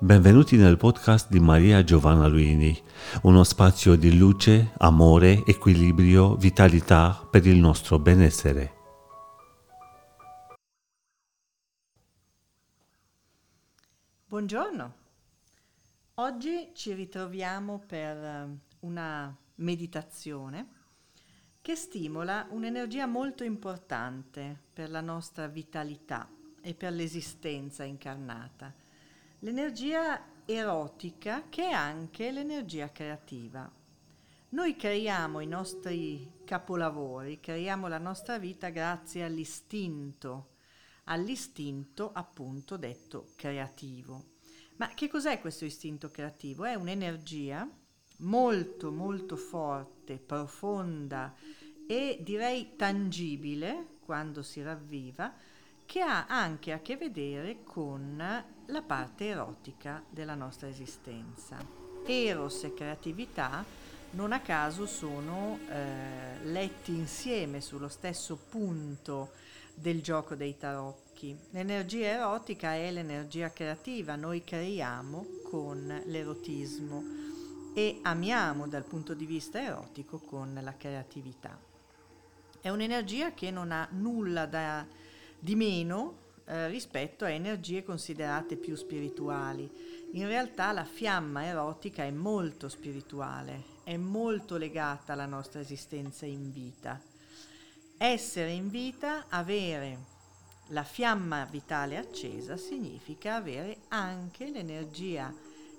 Benvenuti nel podcast di Maria Giovanna Luini, uno spazio di luce, amore, equilibrio, vitalità per il nostro benessere. Buongiorno, oggi ci ritroviamo per eh, una meditazione che stimola un'energia molto importante per la nostra vitalità e per l'esistenza incarnata l'energia erotica che è anche l'energia creativa. Noi creiamo i nostri capolavori, creiamo la nostra vita grazie all'istinto, all'istinto appunto detto creativo. Ma che cos'è questo istinto creativo? È un'energia molto molto forte, profonda e direi tangibile quando si ravviva, che ha anche a che vedere con la parte erotica della nostra esistenza. Eros e creatività non a caso sono eh, letti insieme sullo stesso punto del gioco dei tarocchi. L'energia erotica è l'energia creativa, noi creiamo con l'erotismo e amiamo dal punto di vista erotico con la creatività. È un'energia che non ha nulla da di meno eh, rispetto a energie considerate più spirituali. In realtà la fiamma erotica è molto spirituale, è molto legata alla nostra esistenza in vita. Essere in vita, avere la fiamma vitale accesa, significa avere anche l'energia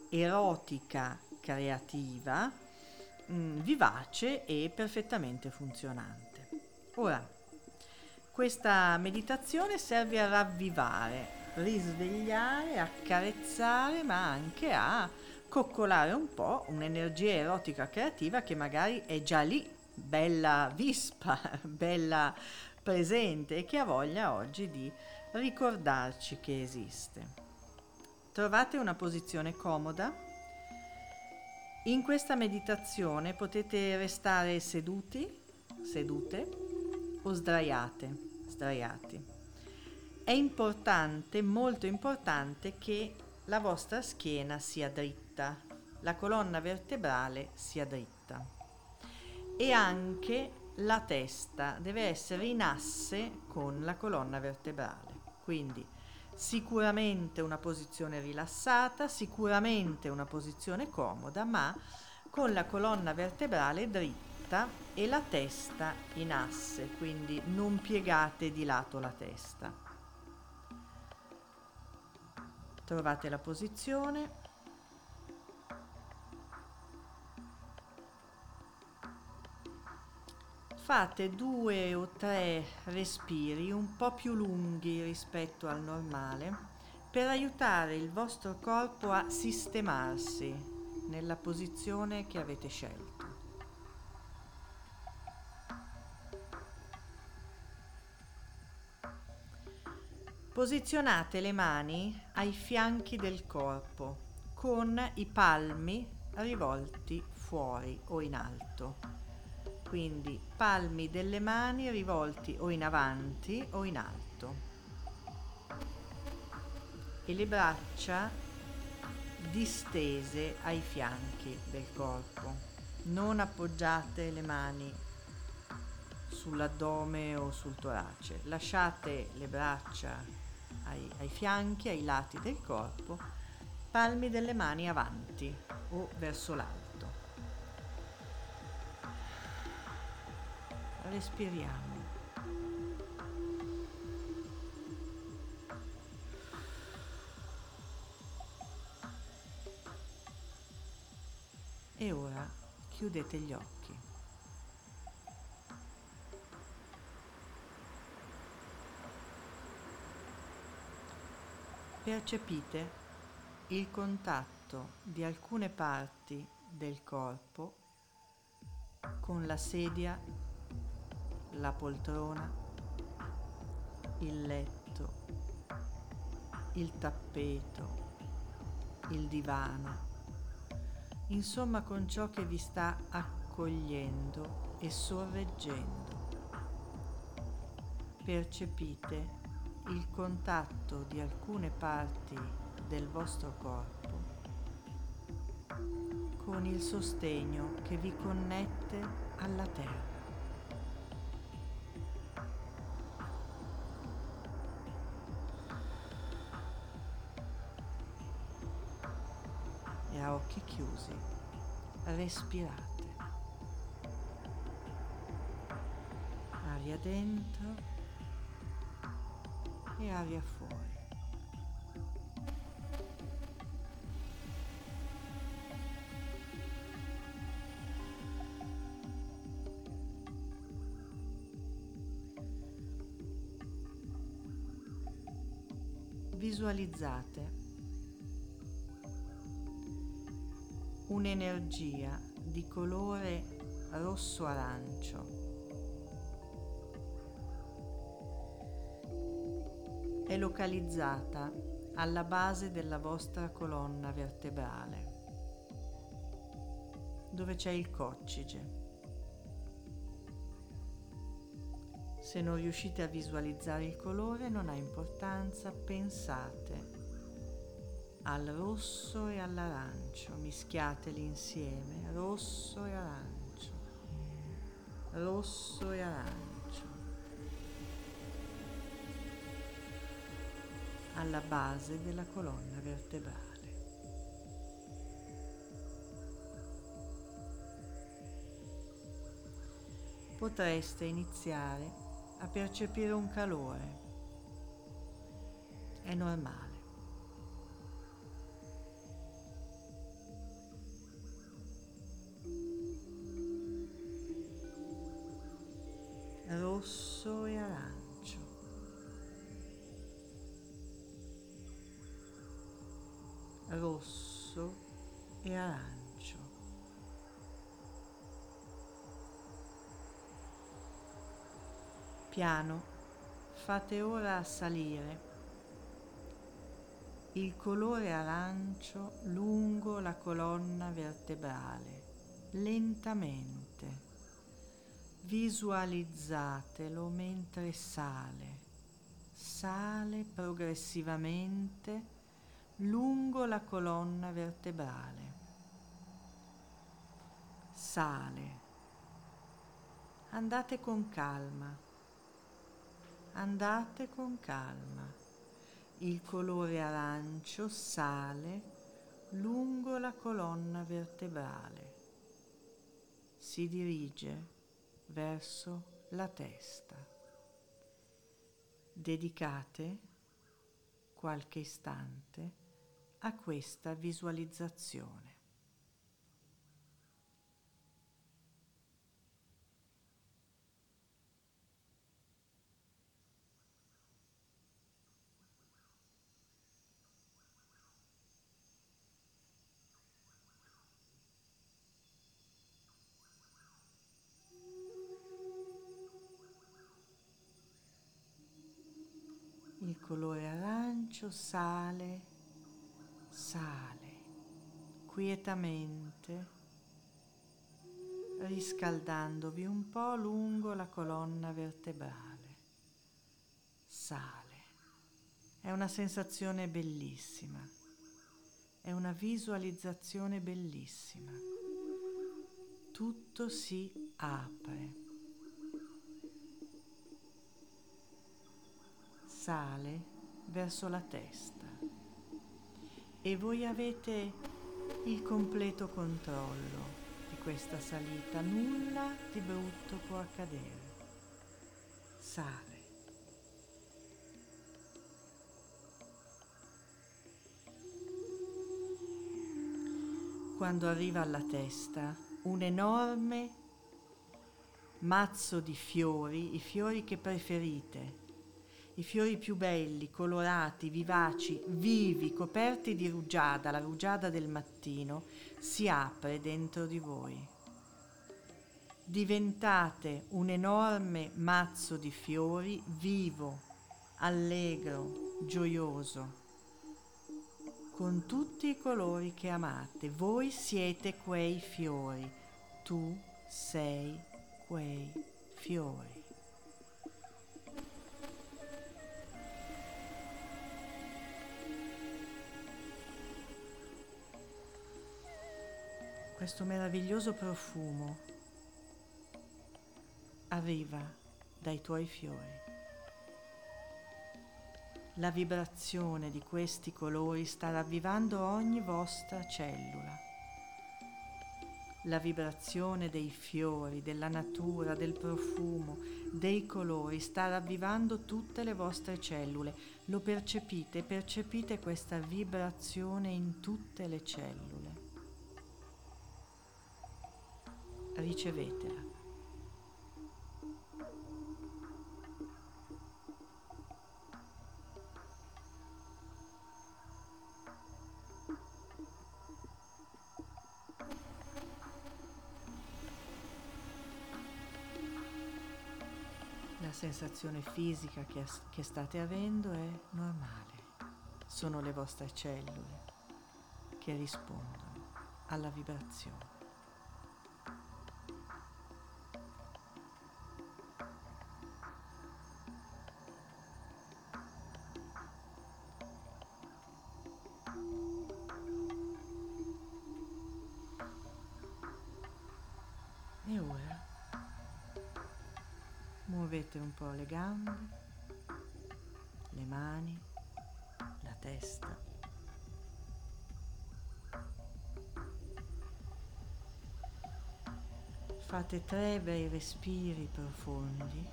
erotica creativa, mh, mm, vivace e perfettamente funzionante. Ora, questa meditazione serve a ravvivare, risvegliare, accarezzare, ma anche a coccolare un po' un'energia erotica creativa che magari è già lì, bella vispa, bella presente e che ha voglia oggi di ricordarci che esiste. Trovate una posizione comoda? In questa meditazione potete restare seduti, sedute o sdraiate sdraiati. È importante, molto importante, che la vostra schiena sia dritta, la colonna vertebrale sia dritta e anche la testa deve essere in asse con la colonna vertebrale. Quindi sicuramente una posizione rilassata, sicuramente una posizione comoda, ma con la colonna vertebrale dritta dritta e la testa in asse, quindi non piegate di lato la testa. Trovate la posizione. Fate due o tre respiri un po' più lunghi rispetto al normale per aiutare il vostro corpo a sistemarsi nella posizione che avete scelto. Posizionate le mani ai fianchi del corpo con i palmi rivolti fuori o in alto. Quindi palmi delle mani rivolti o in avanti o in alto. E le braccia distese ai fianchi del corpo. Non appoggiate le mani sull'addome o sul torace. Lasciate le braccia ai, ai fianchi, ai lati del corpo, palmi delle mani avanti o verso l'alto. Respiriamo. E ora chiudete gli occhi. Percepite il contatto di alcune parti del corpo con la sedia, la poltrona, il letto, il tappeto, il divano, insomma con ciò che vi sta accogliendo e sorreggendo. Percepite il contatto di alcune parti del vostro corpo con il sostegno che vi connette alla terra. E a occhi chiusi respirate. Aria dentro e aria fuori. Visualizzate un'energia di colore rosso-arancio è localizzata alla base della vostra colonna vertebrale, dove c'è il coccige. Se non riuscite a visualizzare il colore non ha importanza, pensate al rosso e all'arancio, mischiateli insieme, rosso e arancio, rosso e arancio. Alla base della colonna vertebrale. Potreste iniziare a percepire un calore. È normale. Rosso e arancio. Piano, fate ora salire il colore arancio lungo la colonna vertebrale, lentamente. Visualizzatelo mentre sale, sale progressivamente lungo la colonna vertebrale. Sale. Andate con calma. Andate con calma. Il colore arancio sale lungo la colonna vertebrale. Si dirige verso la testa. Dedicate qualche istante a questa visualizzazione. il colore arancio sale sale quietamente, riscaldandovi un po' lungo la colonna vertebrale. Sale. È una sensazione bellissima, è una visualizzazione bellissima. Tutto si apre. Sale verso la testa e voi avete il completo controllo di questa salita, nulla di brutto può accadere. Sale. Quando arriva alla testa un enorme mazzo di fiori, i fiori che preferite, i fiori più belli, colorati, vivaci, vivi, coperti di rugiada, la rugiada del mattino, si apre dentro di voi. Diventate un enorme mazzo di fiori vivo, allegro, gioioso, con tutti i colori che amate. Voi siete quei fiori, tu sei quei fiori. Questo meraviglioso profumo arriva dai tuoi fiori. La vibrazione di questi colori sta ravvivando ogni vostra cellula. La vibrazione dei fiori, della natura, del profumo, dei colori sta ravvivando tutte le vostre cellule. Lo percepite, percepite questa vibrazione in tutte le cellule. Ricevetela. La sensazione fisica che, che, state avendo è normale. Sono le vostre cellule che rispondono alla vibrazione. Muovete un po' le gambe, le mani, la testa. Fate tre bei respiri profondi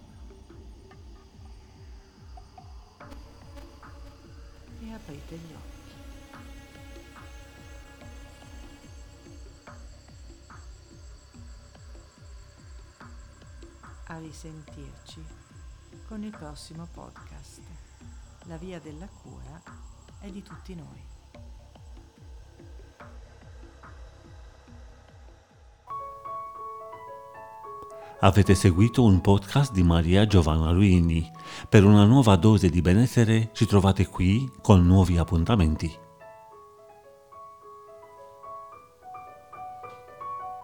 e aprite gli occhi. Risentirci con il prossimo podcast. La via della cura è di tutti noi. Avete seguito un podcast di Maria Giovanna Luini. Per una nuova dose di benessere ci trovate qui con nuovi appuntamenti.